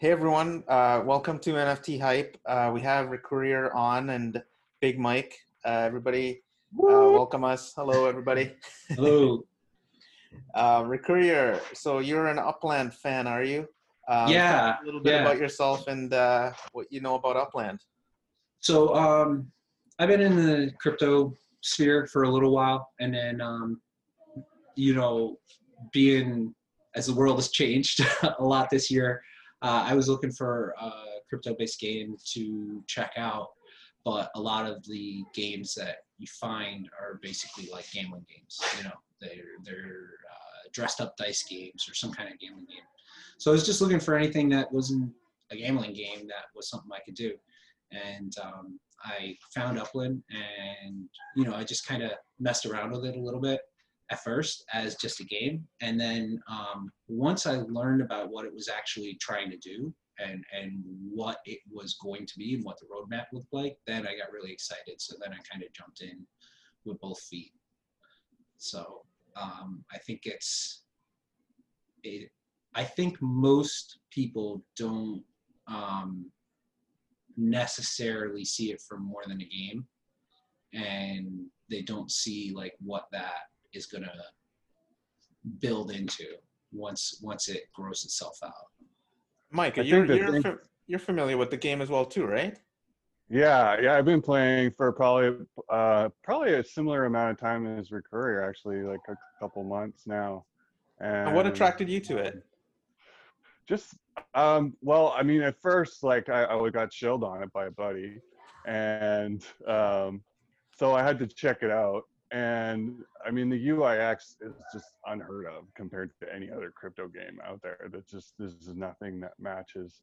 Hey everyone, uh, welcome to NFT Hype. Uh, we have Rick Courier on and Big Mike. Uh, everybody, uh, welcome us. Hello, everybody. Hello. uh, Rick so you're an Upland fan, are you? Um, Yeah, tell A little bit yeah. about yourself and uh, what you know about Upland. So um, I've been in the crypto sphere for a little while, and then um, you know, being as the world has changed a lot this year, uh, I was looking for a crypto-based game to check out, but a lot of the games that you find are basically like gambling games. You know, they're they're uh, dressed up dice games or some kind of gambling game. So I was just looking for anything that wasn't a gambling game that was something I could do. and um, I found Upland, and you know, I just kind of messed around with it a little bit at first as just a game, and then um, once I learned about what it was actually trying to do and and what it was going to be and what the roadmap looked like, then I got really excited. So then I kind of jumped in with both feet. So um, I think it's it. I think most people don't. Um, necessarily see it for more than a game and they don't see like what that is going to build into once once it grows itself out Mike, I you're you're, thing- fa- you're familiar with the game as well too, right? Yeah, yeah, I've been playing for probably uh probably a similar amount of time as Recurrier actually, like a couple months now. And And what attracted you to it? Just um well, I mean at first like I, I got shilled on it by a buddy and um so I had to check it out and I mean the UIX is just unheard of compared to any other crypto game out there. That just there's nothing that matches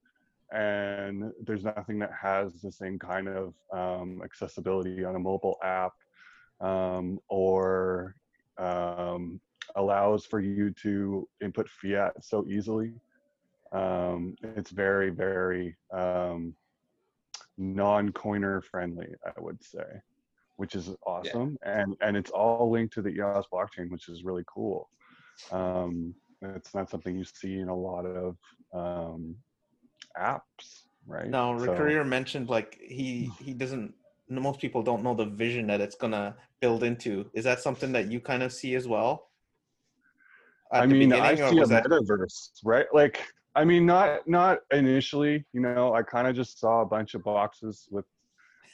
and there's nothing that has the same kind of um, accessibility on a mobile app um, or um, allows for you to input fiat so easily. Um, it's very, very um, non-coiner friendly, I would say, which is awesome. And and it's all linked to the EOS blockchain, which is really cool. Um, it's not something you see in a lot of um, apps, right? No, So- Rick mentioned like he he doesn't. Most people don't know the vision that it's gonna build into. Is that something that you kind of see as well? I mean, I see a that- metaverse, right? Like, I mean, not not initially. You know, I kind of just saw a bunch of boxes with,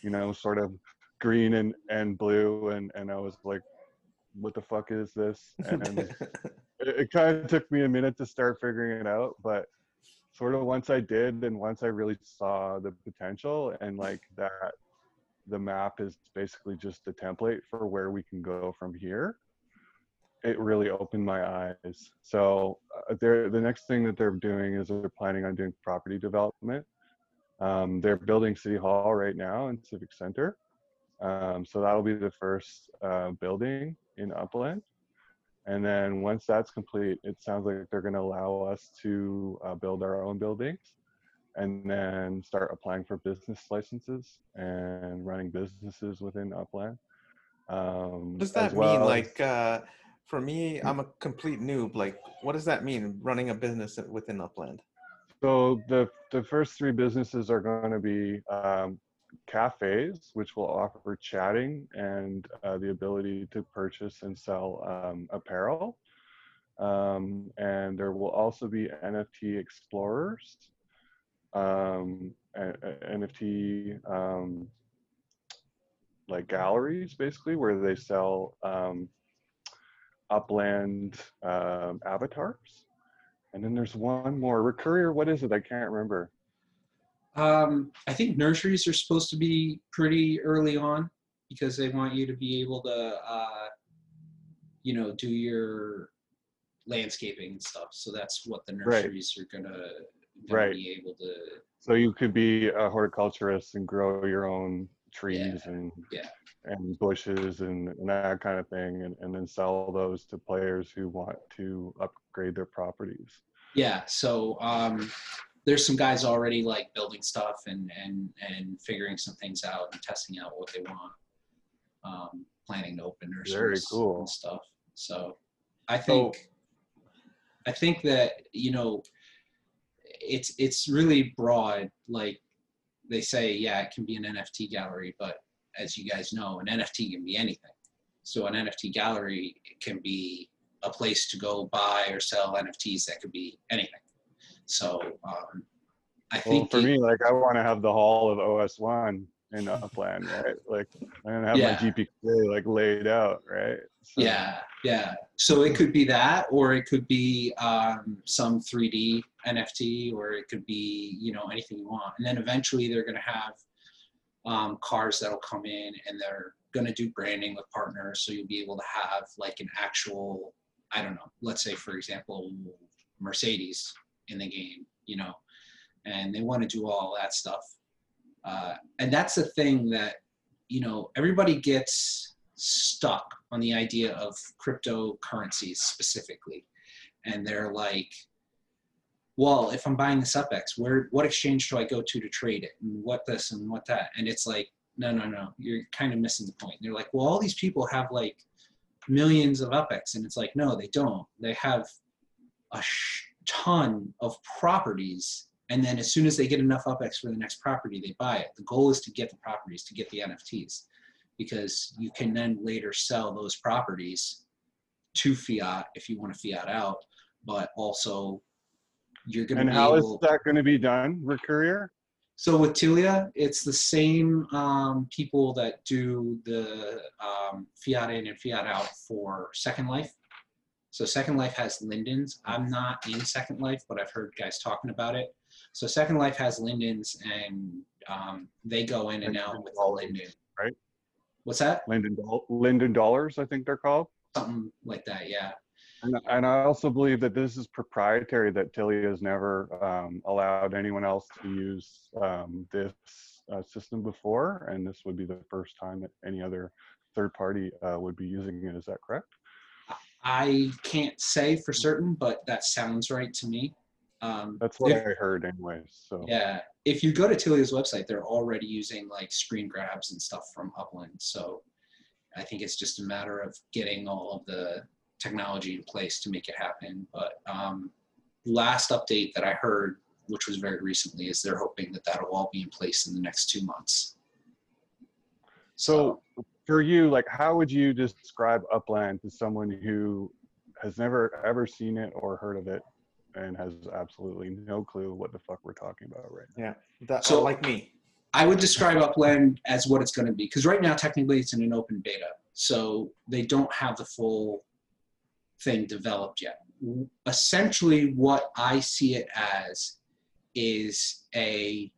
you know, sort of green and and blue, and and I was like, what the fuck is this? And it, it kind of took me a minute to start figuring it out, but sort of once I did, and once I really saw the potential, and like that, the map is basically just the template for where we can go from here it really opened my eyes. So uh, they're, the next thing that they're doing is they're planning on doing property development. Um, they're building City Hall right now in Civic Center. Um, so that'll be the first uh, building in Upland. And then once that's complete, it sounds like they're going to allow us to uh, build our own buildings and then start applying for business licenses and running businesses within Upland. Um, What does that mean? well as- Like, uh, for me, I'm a complete noob. Like, what does that mean, running a business within Upland? So the the first three businesses are going to be um, cafes, which will offer chatting and uh, the ability to purchase and sell um, apparel. Um, and there will also be NFT explorers, um, a- a- NFT um, like galleries, basically, where they sell um, upland um, avatars. And then there's one more. Recurrier, what is it? I can't remember. Um, i think nurseries are supposed to be pretty early on because they want you to be able to uh, you know do your landscaping and stuff so that's what the Right. nurseries are gonna, gonna Right. be able to So you could be a horticulturist and grow your own trees and yeah. and bushes and, and that kind of thing, and, and then sell those to players who want to upgrade their properties. Yeah, so um, there's some guys already like building stuff and and and figuring some things out and testing out what they want, um, planning to open nurseries Very cool. and stuff. So I think I think that you know it's it's really broad. Like they say, yeah, it can be an NFT gallery, but as you guys know, an NFT can be anything. So an NFT gallery can be a place to go buy or sell NFTs that could be anything. So um, I Well, think for me, like I want to have the hall of OS one in Upland, right? Like and have Yeah. my GPK like laid out, right? So- Yeah, yeah. So it could be that, or it could be um, some 3D NFT, or it could be you know anything you want. And then eventually they're going to have um, cars that'll come in, and they're going to do branding with partners, so you'll be able to have like an actual, I don't know, let's say for example, Mercedes in the game, you know, and they want to do all that stuff. Uh, and that's the thing that you know everybody gets stuck on the idea of cryptocurrencies specifically. And they're like well if i'm buying this upx where what exchange do i go to to trade it? And what this and what that? And it's like no no no you're kind of missing the point. They're like well all these people have like millions of upx and it's like no they don't. They have a sh- ton of properties and then as soon as they get enough upx for the next property they buy it the goal is to get the properties to get the nfts because you can then later sell those properties to fiat if you want to fiat out but also you're going to And be how is able that going to be done, Recurrier? so with Tilia, it's the same um, people that do the um, fiat in and fiat out for Second Life. So Second Life has Linden's. I'm not in Second Life, but I've heard guys talking about it. So Second Life has Linden's, and um, they go in and out with the Linden. Right. What's that? Linden, Linden Dollars, I think they're called. Something like that. Yeah. And, and I also believe that this is proprietary, that Tilia has never um, allowed anyone else to use um, this uh, system before. And this would be the first time that any other third party uh, would be using it. Is that correct? I can't say for certain, but that sounds right to me. Um, That's what if- I heard, anyways. So Yeah, if you go to Tilia's website, they're already using like screen grabs and stuff from Upland. So I think it's just a matter of getting all of the technology in place to make it happen. But um, last update that I heard, which was very recently, is they're hoping that that'll all be in place in the next two months. So for you, like, how would you describe Upland to someone who has never ever seen it or heard of it and has absolutely no clue what the fuck we're talking about right now? That, So- like me. I would describe Upland as what it's going to be because right now technically it's in an open beta, so they don't have the full thing developed yet. Essentially, what I see it as is a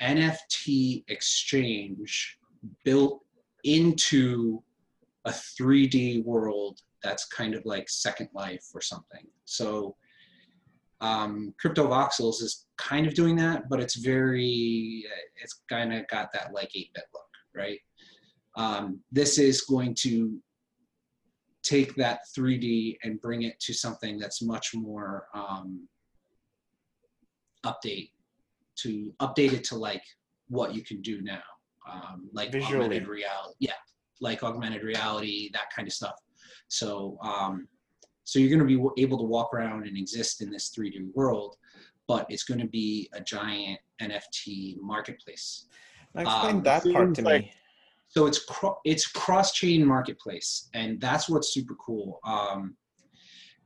NFT exchange built into a 3D world that's kind of like Second Life or something. So um, crypto voxels is kind of doing that but it's very it's kind of got that like 8-bit look right um, this is going to take that 3d and bring it to something that's much more um, update to update it to like what you can do now um, like Visually. augmented reality yeah like augmented reality that kind of stuff so um, so you're going to be able to walk around and exist in this 3D world, but it's going to be a giant NFT marketplace. Now explain Um, that part to like- me. So it's cro- it's cross chain marketplace, and that's what's super cool. Um,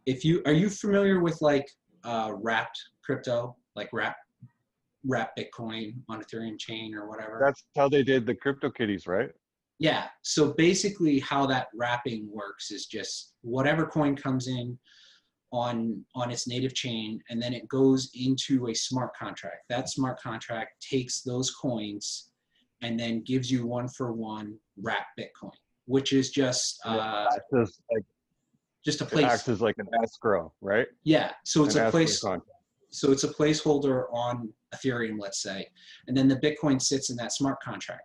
if you are you familiar with like uh, wrapped crypto, like wrap wrap Bitcoin on Ethereum chain or whatever? That's how they did the crypto kitties, right? Yeah. So basically, how that wrapping works is just whatever coin comes in on on its native chain, and then it goes into a smart contract. That smart contract takes those coins and then gives you one for one wrap Bitcoin, which is just uh, Acts as, like, just a place. acts as like an escrow, right? Yeah. So it's An a place. contract. So it's a placeholder on Ethereum, let's say, and then the Bitcoin sits in that smart contract.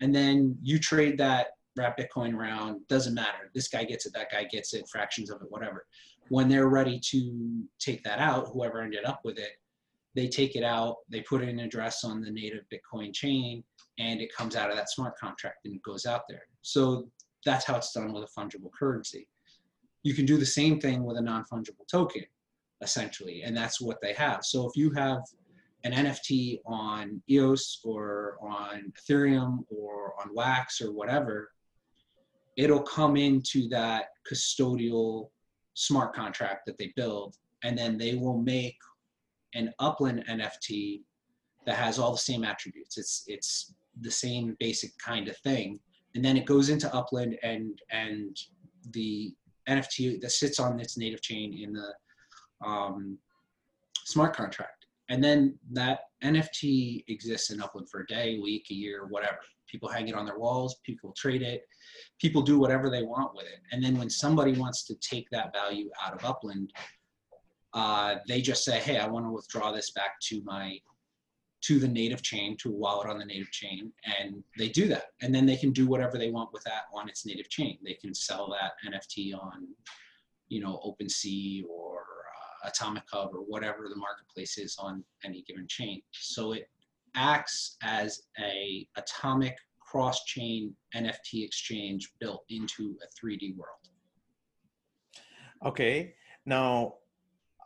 And then you trade that wrap Bitcoin around, doesn't matter. This guy gets it, that guy gets it, fractions of it, whatever. When they're ready to take that out, whoever ended up with it, they take it out, they put an address on the native Bitcoin chain, and it comes out of that smart contract and it goes out there. So that's how it's done with a fungible currency. You can do the same thing with a non fungible token essentially, and that's what they have. So if you have an NFT on EOS or on Ethereum or on Wax or whatever, it'll come into that custodial smart contract that they build, and then they will make an Upland NFT that has all the same attributes. It's it's the same basic kind of thing, and then it goes into Upland and and the NFT that sits on its native chain in the um, smart contract. And then that NFT exists in Upland for a day, week, a year, whatever. People hang it on their walls, people trade it, people do whatever they want with it. And then when somebody wants to take that value out of Upland, uh, they just say, hey, I want to withdraw this back to my to the native chain, to a wallet on the native chain, and they do that. And then they can do whatever they want with that on its native chain. They can sell that NFT on, you know, OpenSea or Atomic Hub or whatever the marketplace is on any given chain. So it acts as a atomic cross-chain NFT exchange built into a 3D world. Okay. Now,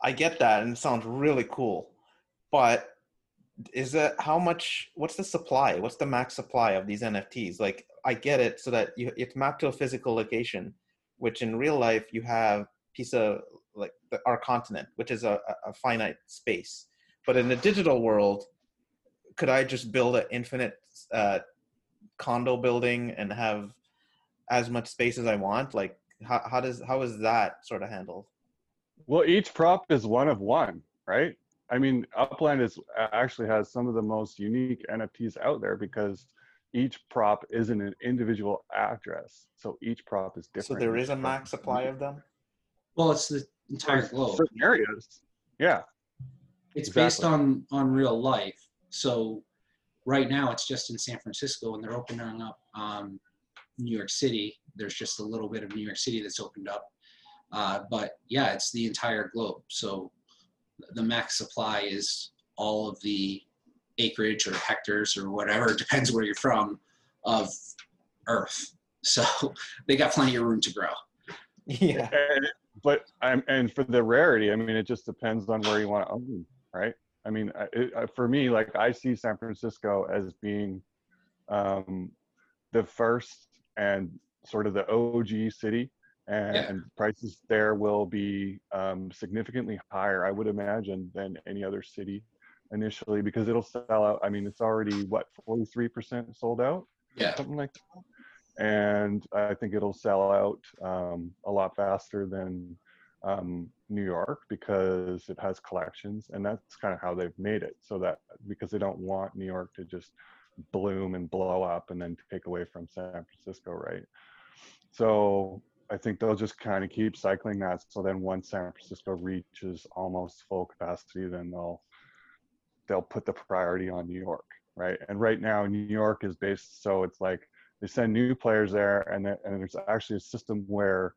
I get that, and it sounds really cool, but is that how much? What's the supply? What's the max supply of these NFTs? Like, I get it, so that you it's mapped to a physical location, which in real life you have piece of like the, our continent, which is a, a finite space. But in the digital world, could I just build an infinite uh, condo building and have as much space as I want? Like, how, how does how is that sort of handled? Well, each prop is one of one, right? I mean, Upland is actually has some of the most unique NFTs out there because each prop is in an individual address, so each prop is different. So there is a max supply of them. Well, it's the entire globe. Certain areas, yeah. It's Exactly. based on on real life. So right now it's just in San Francisco, and they're opening up um, New York City. There's just a little bit of New York City that's opened up, uh, but yeah, it's the entire globe. So the max supply is all of the acreage or hectares or whatever it depends where you're from of Earth. So they got plenty of room to grow. Yeah. And, but I'm and for the rarity, I mean, it just depends on where you want to own, right? I mean, it, for me, like I see San Francisco as being um, the first and sort of the OG city, and, Yeah. prices there will be um, significantly higher, I would imagine, than any other city initially because it'll sell out. I mean, it's already what 43% sold out Yeah. something like that. And I think it'll sell out um, a lot faster than um, New York because it has collections, and that's kind of how they've made it. So that because they don't want New York to just bloom and blow up and then take away from San Francisco, right? So I think they'll just kind of keep cycling that. So then once San Francisco reaches almost full capacity, then they'll they'll put the priority on New York, right? And right now, New York is based, so it's like they send new players there, and and there's actually a system where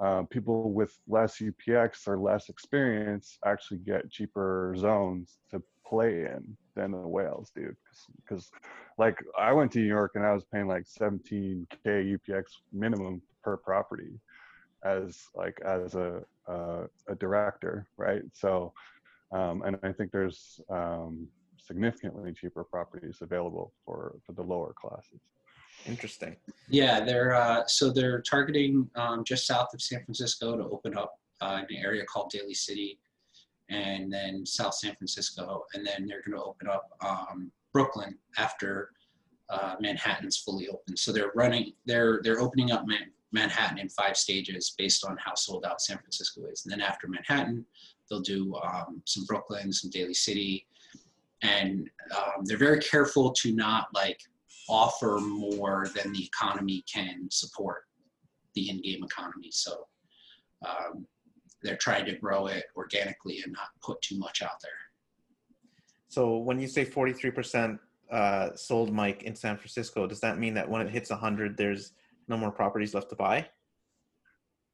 um, people with less UPX or less experience actually get cheaper zones to play in than the whales do. Because, like, I went to New York and I was paying like 17k UPX minimum per property as like as a uh, a director, right? So um, and I think there's um, significantly cheaper properties available for, for the lower classes. Interesting. Yeah, they're uh, so they're targeting um, just south of San Francisco to open up uh, an area called Daly City, and then South San Francisco, and then they're going to open up um, Brooklyn after uh, Manhattan's fully open. So they're running, they're they're opening up Man- Manhattan in five stages based on how sold out San Francisco is, and then after Manhattan, they'll do um, some Brooklyn, some Daly City, and um, they're very careful to not like offer more than the economy can support the in-game economy. So um, they're trying to grow it organically and not put too much out there. So when you say 43% uh, sold, Mike, in San Francisco, does that mean that when it hits 100, there's no more properties left to buy?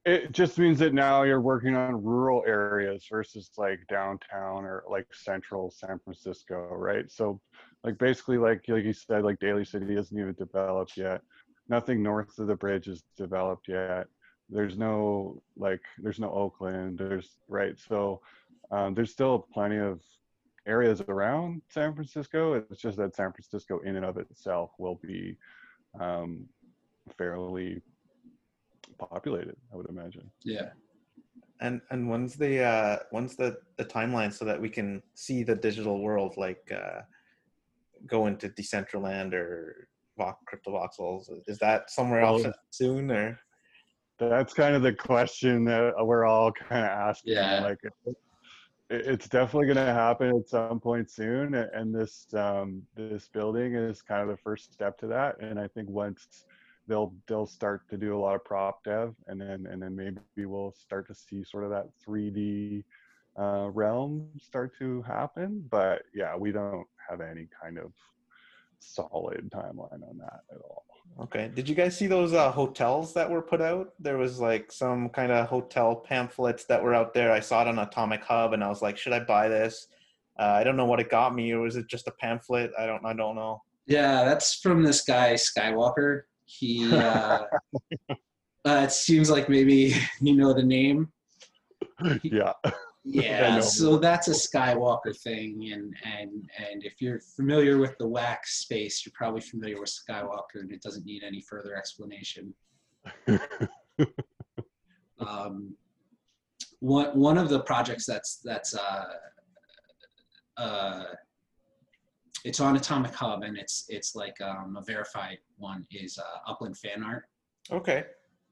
It just means that now you're working on rural areas versus like downtown or like central San Francisco, right? So, like basically, like like you said, like Daly City isn't even developed yet. Nothing north of the bridge is developed yet. There's no like there's no Oakland. There's right. So um, there's still plenty of areas around San Francisco. It's just that San Francisco, in and of itself, will be um, fairly populated. I would imagine. Yeah. And and when's the uh, when's the the timeline so that we can see the digital world like uh, go into Decentraland or Vox, Crypto Voxels? Is that somewhere else Well- soon or? That's kind of the question that we're all kind of asking. Yeah. Like, it's definitely going to happen at some point soon, and this um, this building is kind of the first step to that. And I think once they'll they'll start to do a lot of prop dev, and then and then maybe we'll start to see sort of that 3D uh, realm start to happen. But yeah, we don't have any kind of solid timeline on that at all. Okay. Did you guys see those uh, hotels that were put out? There was like some kind of hotel pamphlets that were out there. I saw it on Atomic Hub, and I was like, should I buy this? Uh, I don't know what it got me, or was it just a pamphlet? I don't. I don't know. Yeah, that's from this guy Skywalker. He uh, uh, it seems like maybe you know the name. yeah. Yeah, so that's a Skywalker thing, and and and if you're familiar with the wax space, you're probably familiar with Skywalker, and it doesn't need any further explanation. um, one one of the projects that's that's uh, uh, it's on Atomic Hub, and it's it's like um, a verified one is uh, Upland Fan Art Okay.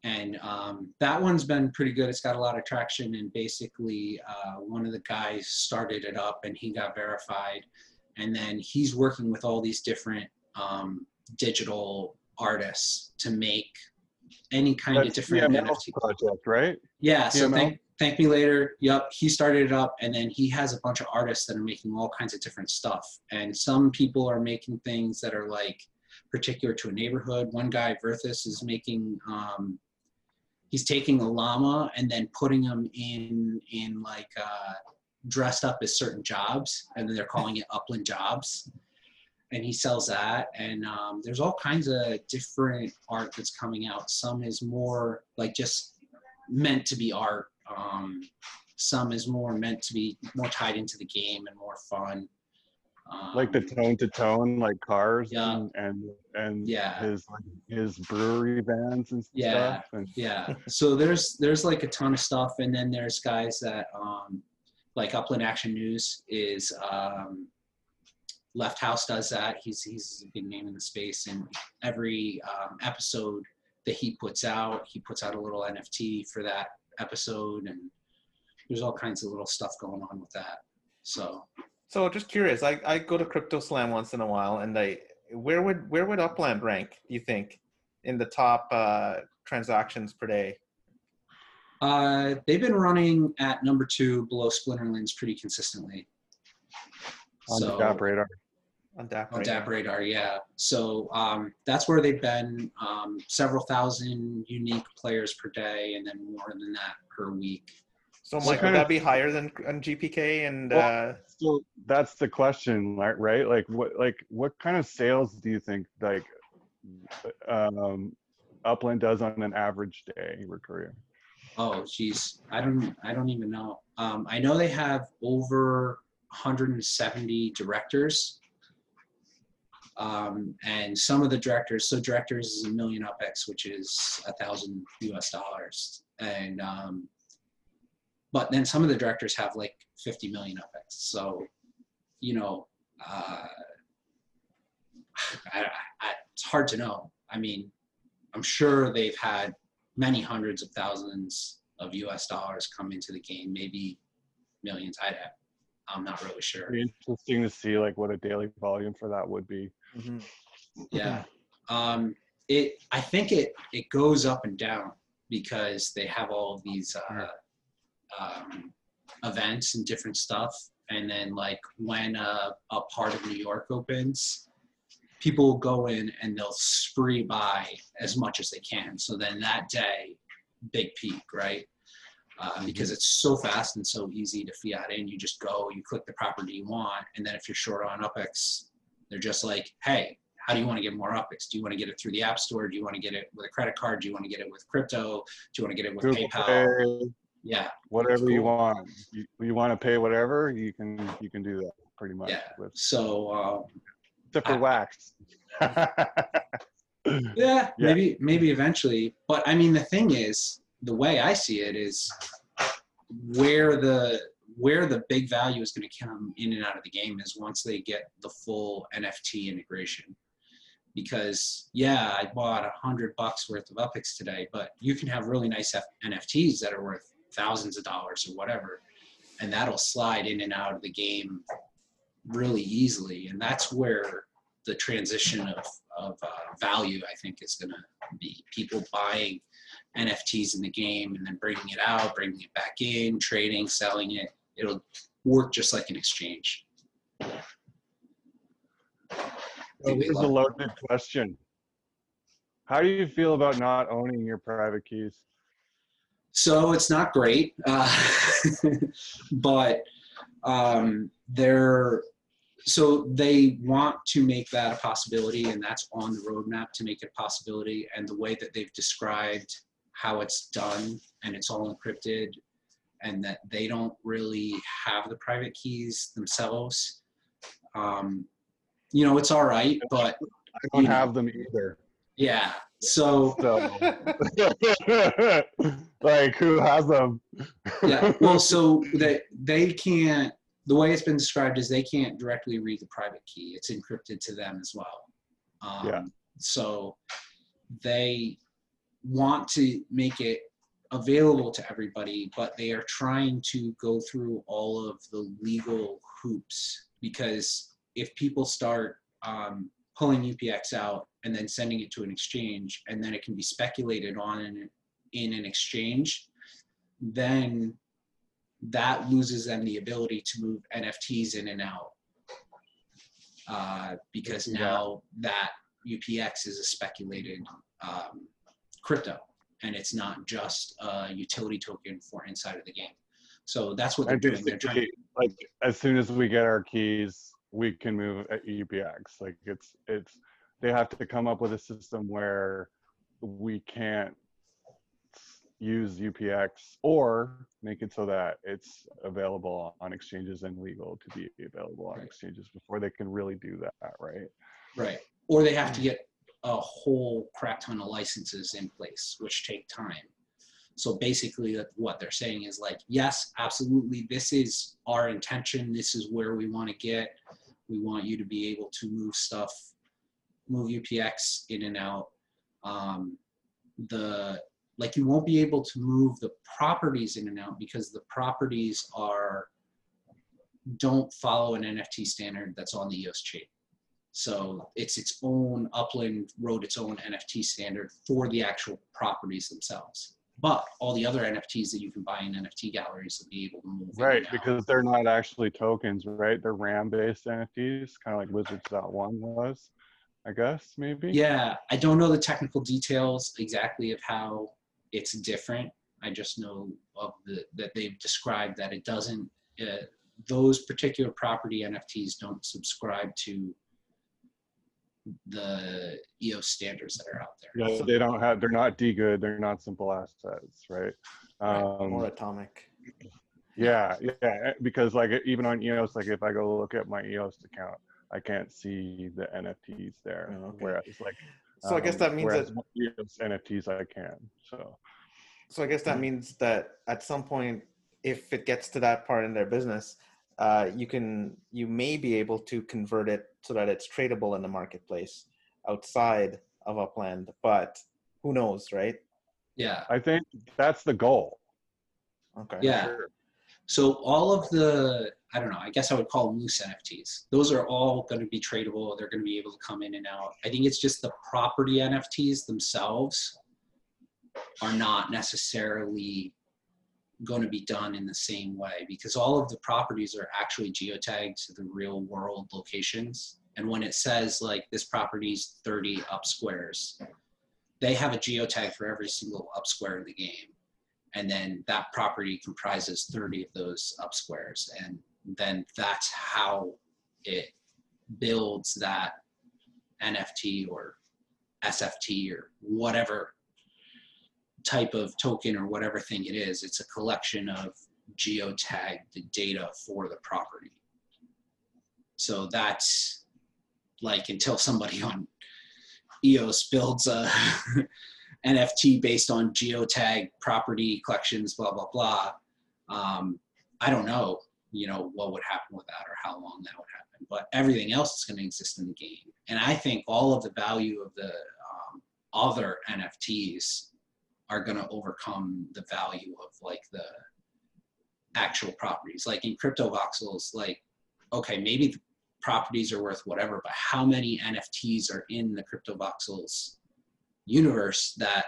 and um, that one's been pretty good. It's got a lot of traction, and basically, uh, one of the guys started it up, and he got verified, and then he's working with all these different um, digital artists to make any kind of different NFT. project, right? Yeah, so? Thank, me later. Yep, he started it up, and then he has a bunch of artists that are making all kinds of different stuff. And some people are making things that are like particular to a neighborhood. One guy, Verthus, is making. Um, he's taking a llama and then putting them in in like uh, dressed up as certain jobs, and then they're calling it upland jobs. And he sells that, and um, there's all kinds of different art that's coming out. Some is more like just meant to be art. Um, some is more meant to be more tied into the game and more fun. Um, Like the tone to tone, like cars Yeah. and and, and Yeah. his his brewery vans and Yeah. stuff. And yeah. So there's there's like a ton of stuff, and then there's guys that um, like Upland Action News is um, Left House does that. He's he's a big name in the space, and every um, episode that he puts out, he puts out a little NFT for that episode, and there's all kinds of little stuff going on with that. So So just curious, I, I go to Crypto Slam once in a while, and I where would where would Upland rank? Do you think in the top uh, transactions per day? Uh, they've been running at number two below Splinterlands pretty consistently. on so, the DApp radar. On DApp? on right DApp? Radar, yeah. So um, that's where they've been. Um, several thousand unique players per day, and then more than that per week. So What Mike, kind would that be higher than on GPK? And Well- uh, So that's the question, right? Right? Like what like what kind of sales do you think like um, Upland does on an average day recurring? Oh, geez, I don't, I don't even know. Um, I know they have over 170 directors, um, and some of the directors. So directors is a million UpX, which is a thousand US dollars, and um, but then some of the directors have like 50 million UpX. So, you know, uh, I, I, it's hard to know. I mean, I'm sure they've had many hundreds of thousands of US dollars come into the game, maybe millions. I, I'm not really sure. It'd be interesting to see like what a daily volume for that would be. mhm. Yeah. Um, it, I think it, it goes up and down because they have all of these uh, um, events and different stuff. And then like when a, a part of New York opens, people will go in and they'll spree buy as much as they can. So then that day, big peak, right? Uh, because it's so fast and so easy to fiat in. You just go, you click the property you want, and then if you're short on UpX, they're just like, hey, how do you want to get more UpX? Do you want to get it through the App Store? Do you want to get it with a credit card? Do you want to get it with crypto? Do you want to get it with Google PayPal? Pay, Yeah, whatever you want. You, you want to pay whatever, you can you can do that. pretty much. Yeah. With So um, except for I- wax. yeah, maybe maybe eventually. But I mean, the thing is, the way I see it is where the where the big value is going to come in and out of the game is once they get the full NFT integration. Because yeah, I bought a hundred bucks worth of Upix today, but you can have really nice F- NFTs that are worth thousands of dollars or whatever, and that'll slide in and out of the game really easily, and that's where the transition of of uh, value I think is going to be people buying NFTs in the game and then bringing it out, bringing it back in, trading, selling it. It'll work just like an exchange. So here's a loaded question. How do you feel about not owning your private keys? So it's not great, uh, but um, they're so they want to make that a possibility, and that's on the roadmap to make it a possibility. And the way that they've described how it's done, and it's all encrypted, and that they don't really have the private keys themselves. Um, you know, it's all right, but I don't You know. have them either. yeah. So So, like, who has them? yeah well so they they can't the way it's been described is they can't directly read the private key it's encrypted to them as well um, Yeah. so they want to make it available to everybody but they are trying to go through all of the legal hoops because if people start um, pulling upx out and then sending it to an exchange and then it can be speculated on in, in an exchange then that loses them the ability to move NFTs in and out. Uh, because now that UPX is a speculated um, crypto and it's not just a utility token for inside of the game. So that's what they're doing. They're trying, like, as soon as we get our keys, we can move at UPX. Like, it's it's they have to come up with a system where we can't use UPX or make it so that it's available on exchanges and legal to be available on Right. exchanges before they can really do that, right? right. Or they have to get a whole crap ton of licenses in place, which take time. So basically, what they're saying is like, yes, absolutely, this is our intention. This is where we want to get. We want you to be able to move stuff, move UPX in and out. Um, the like you won't be able to move the properties in and out because the properties are don't follow an NFT standard that's on the EOS chain. So it's its own Upland wrote its own NFT standard for the actual properties themselves. But all the other NFTs that you can buy in NFT galleries will be able to move. Right, because they're not actually tokens, right? They're RAM-based NFTs, kind of like Wizards.one was, I guess, maybe. Yeah, I don't know the technical details exactly of how it's different. I just know of the that they've described that it doesn't. Uh, those particular property NFTs don't subscribe to the EOS standards that are out there. Yeah, they don't have. They're not D good. They're not simple assets, right? Um, More atomic. yeah, yeah. Because like even on EOS, like if I go look at my EOS account, I can't see the NFTs there. Oh, okay. Whereas like, So I guess um, that means whereas that EOS NFTs I can. So So I guess that means that at some point, if it gets to that part in their business, uh, you can you may be able to convert it so that it's tradable in the marketplace outside of Upland. But who knows, right? Yeah, I think that's the goal. Okay. yeah. Sure. So all of the, I don't know, I guess I would call them loose NFTs. Those are all going to be tradable. They're going to be able to come in and out. I think it's just the property NFTs themselves are not necessarily going to be done in the same way because all of the properties are actually geotagged to the real world locations. And when it says like this property's 30 up squares, they have a geotag for every single up square in the game and then that property comprises 30 of those up squares and then that's how it builds that nft or sft or whatever type of token or whatever thing it is it's a collection of geotagged data for the property so that's like until somebody on EOS builds a NFT based on geotag property collections, blah blah blah. Um, I don't know, you know, what would happen with that or how long that would happen. But everything else is going to exist in the game, and I think all of the value of the um, other NFTs are going to overcome the value of like the actual properties. Like in crypto voxels, like okay, maybe the properties are worth whatever, but how many NFTs are in the crypto voxels universe that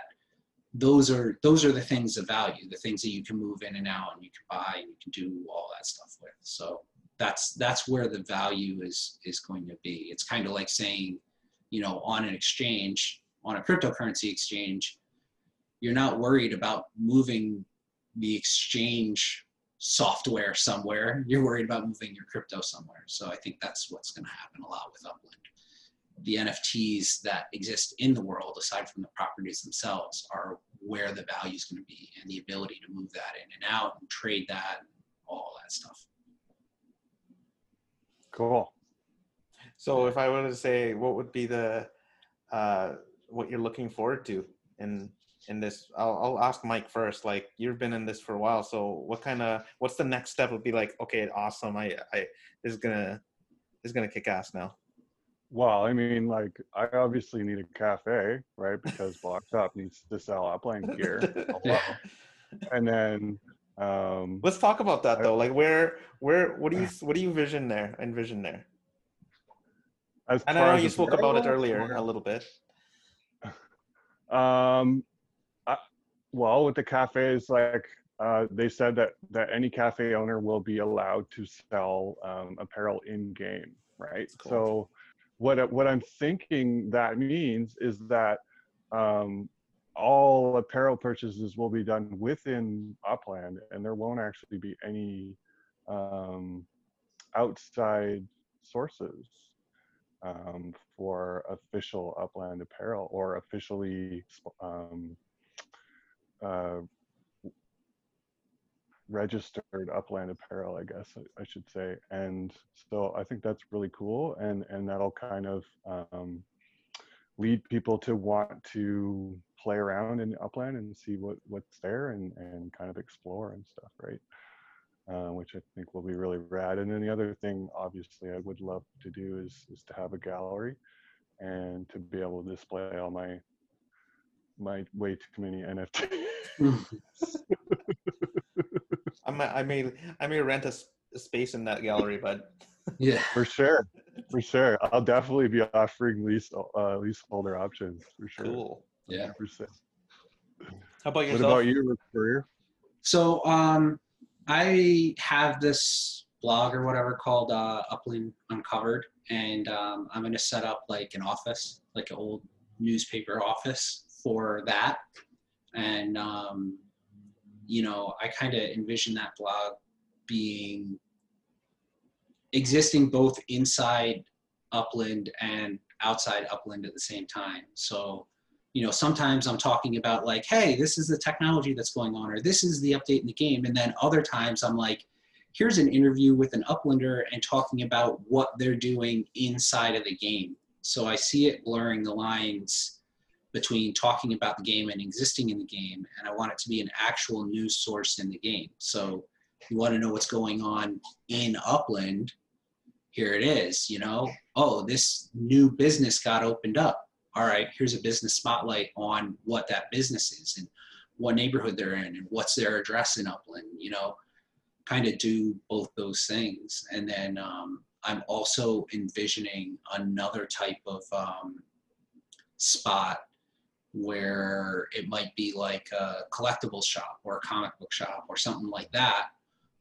those are those are the things of value, the things that you can move in and out and you can buy and you can do all that stuff with. So that's that's where the value is is going to be. It's kind of like saying, you know, on an exchange, on a cryptocurrency exchange, you're not worried about moving the exchange software somewhere. You're worried about moving your crypto somewhere. So I think that's what's going to happen a lot with Upland. The NFTs that exist in the world, aside from the properties themselves, are where the value is going to be and the ability to move that in and out and trade that and all that stuff. Cool. So if I were to say, what would be the uh, what you're looking forward to in in this? I'll, I'll ask Mike first. Like you've been in this for a while, so what kind of what's the next step? Would be like, okay, awesome. I I this is gonna this is gonna kick ass now. Well, I mean, like, I obviously need a cafe, right? Because Block Shop needs to sell upland gear. And then, um, Let's talk about that though. Like where where what do you what do you vision there? Envision there? as And I know you spoke about it earlier a little bit. Um, well, with the cafes, like uh, they said that that any cafe owner will be allowed to sell um, apparel in game, right? Cool. So, what what I'm thinking that means is that um, all apparel purchases will be done within Upland, and there won't actually be any um, outside sources um, for official upland apparel or officially um, uh, registered upland apparel, I guess I, should say. And so I think that's really cool, and and that'll kind of um, lead people to want to play around in upland and see what what's there and and kind of explore and stuff, right? uh, which I think will be really rad. And then the other thing, obviously, I would love to do is is to have a gallery and to be able to display all my my way too many NFTs. I may I may I may rent a space in that gallery, but Yeah. for sure, for sure. I'll definitely be offering lease uh, leaseholder options for sure. cool. Yeah. 100%. How about What about you, career? So um, I have this blog or whatever called uh, Upland Uncovered, and um, I'm going to set up like an office, like an old newspaper office for that. And um, you know, I kind of envision that blog being existing both inside Upland and outside Upland at the same time. So you know, sometimes I'm talking about like, hey, this is the technology that's going on, or this is the update in the game. And then other times I'm like, here's an interview with an uplander and talking about what they're doing inside of the game. So I see it blurring the lines between talking about the game and existing in the game. And I want it to be an actual news source in the game. So you want to know what's going on in Upland, here it is, you know, oh, this new business got opened up all right, here's a business spotlight on what that business is and what neighborhood they're in and what's their address in Upland, you know, kind of do both those things. And then um, I'm also envisioning another type of um, spot where it might be like a collectibles shop or a comic book shop or something like that,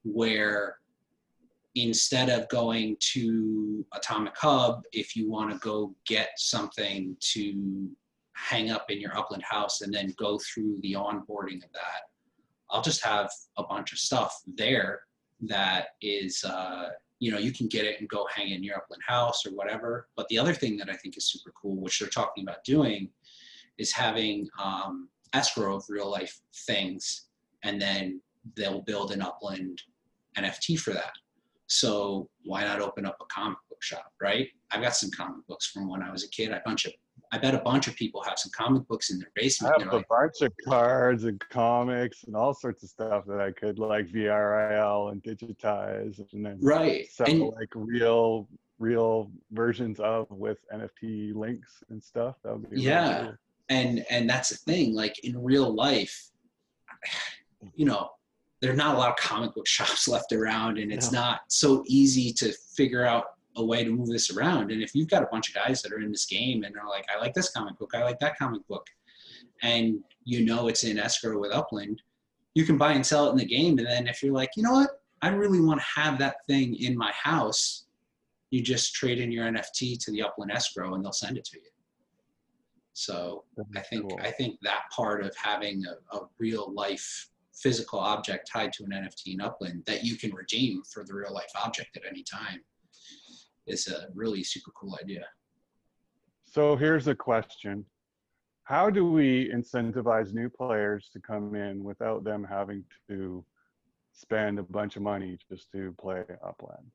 where instead of going to Atomic Hub, if you want to go get something to hang up in your upland house and then go through the onboarding of that, I'll just have a bunch of stuff there that is, uh, you know, you can get it and go hang in your upland house or whatever. But the other thing that I think is super cool, which they're talking about doing, is having um, escrow of real life things, and then they'll build an upland NFT for that So why not open up a comic book shop, right? I've got some comic books from when I was a kid. A bunch of, I bet a bunch of people have some comic books in their basement. I have They're a like, bunch of cards and comics and all sorts of stuff that I could like VRIL and digitize and then right. sell And like real real versions of with NFT links and stuff. That would be really Yeah. cool. And and that's the thing like in real life you know there are not a lot of comic book shops left around and it's No. not so easy to figure out a way to move this around. And if you've got a bunch of guys that are in this game and are like i like this comic book i like that comic book and you know it's in escrow with upland you can buy and sell it in the game. And then if you're like you know what? I really want to have that thing in my house you just trade in your nft to the upland escrow and they'll send it to you so I think cool. I think that part of having a, a real life physical object tied to an NFT in Upland that you can redeem for the real life object at any time is a really super cool idea. So here's a question. How do we incentivize new players to come in without them having to spend a bunch of money just to play Upland?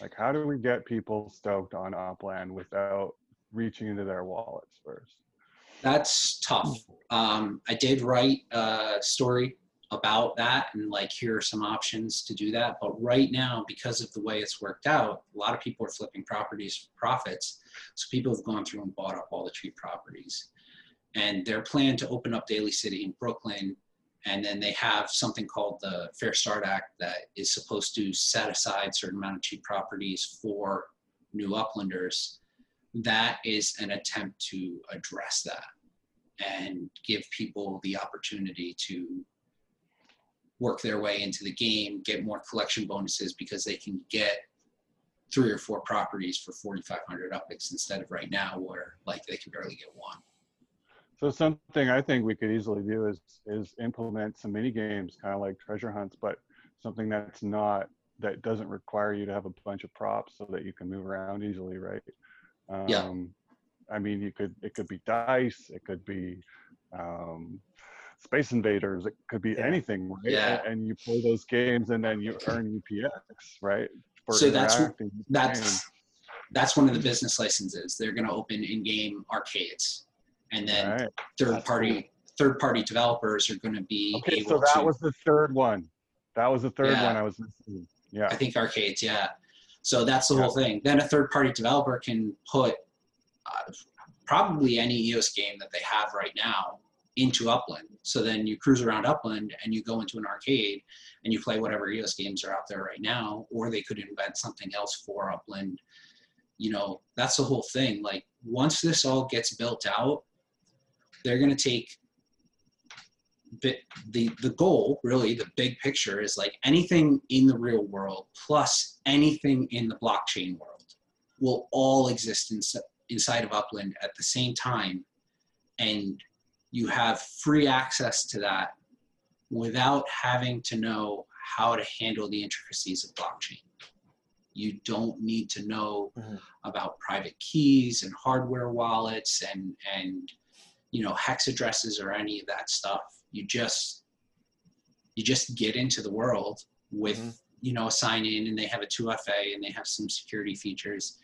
Like, how do we get people stoked on Upland without reaching into their wallets first? That's tough. Um, I did write a story about that and like here are some options to do that. But right now, because of the way it's worked out, a lot of people are flipping properties for profits. So people have gone through and bought up all the cheap properties. And their plan to open up Daly City in Brooklyn, and then they have something called the Fair Start Act that is supposed to set aside certain amount of cheap properties for new uplanders. That is an attempt to address that and give people the opportunity to work their way into the game, get more collection bonuses because they can get three or four properties for 4,500 upix instead of right now where like they can barely get one. So something I think we could easily do is is implement some mini games, kind of like treasure hunts, but something that's not that doesn't require you to have a bunch of props so that you can move around easily, right? Um, Yeah. I mean, you could it could be dice, it could be um, Space Invaders, it could be Yeah. anything, right? Yeah. And, you play those games, and then you earn UPX, right? For So that's- interacting with game. That's that's one of the business licenses. They're going to open in-game arcades, and then right. third-party third-party developers are going to be Okay, so that to. was the third one. That was the third Yeah. one I was missing. Yeah. I think arcades, yeah. So that's the whole thing. Then a third party developer can put uh, probably any EOS game that they have right now into Upland. So then you cruise around Upland and you go into an arcade and you play whatever EOS games are out there right now, or they could invent something else for Upland. You know, that's the whole thing. Like once this all gets built out, they're going to take the the goal really the big picture is like anything in the real world plus anything in the blockchain world will all exist in, inside of upland at the same time. And you have free access to that without having to know how to handle the intricacies of blockchain. You don't need to know Mhm. about private keys and hardware wallets and and you know hex addresses or any of that stuff you just you just get into the world with Mhm. you know a sign in and they have a 2fa and they have some security features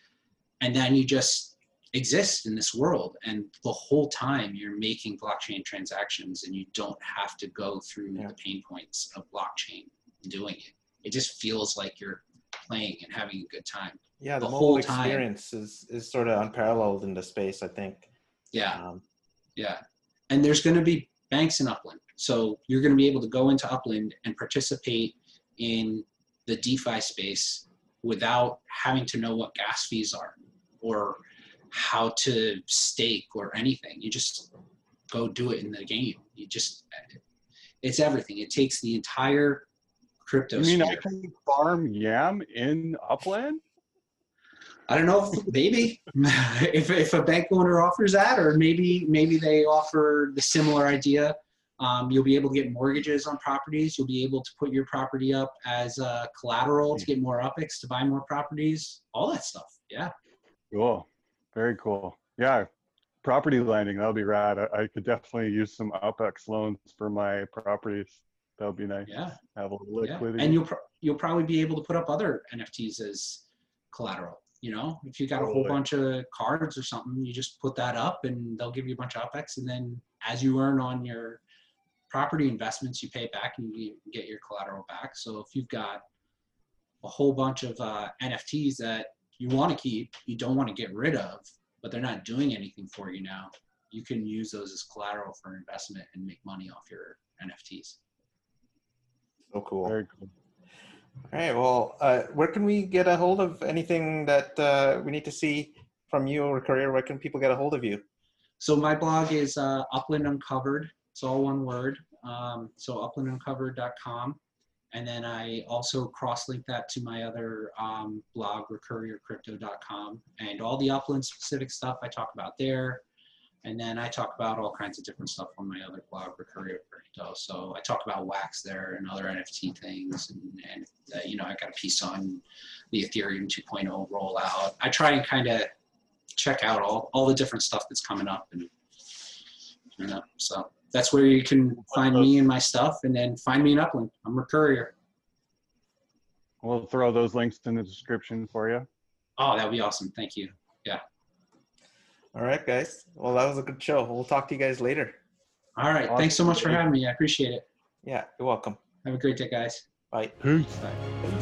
and then you just exist in this world and the whole time you're making blockchain transactions and you don't have to go through Yeah. the pain points of blockchain doing it it just feels like you're playing and having a good time Yeah, the, the whole time. experience is, is sort of unparalleled in the space, I think. yeah Um, Yeah. And there's going to be banks in Upland. So you're going to be able to go into Upland and participate in the DeFi space without having to know what gas fees are or how to stake or anything. You just go do it in the game. You just, it's everything. It takes the entire crypto You mean I can farm yam in Upland? I don't know if maybe if, if a bank owner offers that, or maybe maybe they offer the similar idea. Um, you'll be able to get mortgages on properties. You'll be able to put your property up as uh, collateral to get more UPIX to buy more properties. All that stuff. Yeah, Cool. Very cool. Yeah. Property lending, that'll be rad. I, I could definitely use some UpX loans for my properties. That'll be nice. yeah, Have a little yeah. liquidity. And you'll pro- you'll probably be able to put up other NFTs as collateral. You know, if you got a whole bunch of cards or something, you just put that up and they'll give you a bunch of UpX. And then as you earn on your property investments, you pay back and you get your collateral back. So if you've got a whole bunch of uh, NFTs that you want to keep, you don't want to get rid of, but they're not doing anything for you now, you can use those as collateral for investment and make money off your NFTs. So cool. Very cool. All right. Well, uh, where can we get a hold of anything that uh, we need to see from you or career? Where can people get a hold of you? So my blog is uh, Upland Uncovered. It's all one word. Um, so uplanduncovered.com. And then I also cross-link that to my other um, blog, recurriercrypto.com. And all the Upland specific stuff I talk about there. And then I talk about all kinds of different stuff on my other blog, Recurrier Crypto. So I talk about Wax there and other NFT things. And, and uh, you know, I got a piece on the Ethereum 2.0 rollout. I try and kind of check out all, all the different stuff that's coming up and you know so that's where you can find me and my stuff and then find me in upland i'm courier We'll throw those links in the description for you. oh that'd be awesome thank you All right, guys. Well, that was a good show. We'll talk to you guys later. all right thanks so much for having me i appreciate it Yeah, you're welcome. have a great day guys Bye. Peace. Bye. Peace.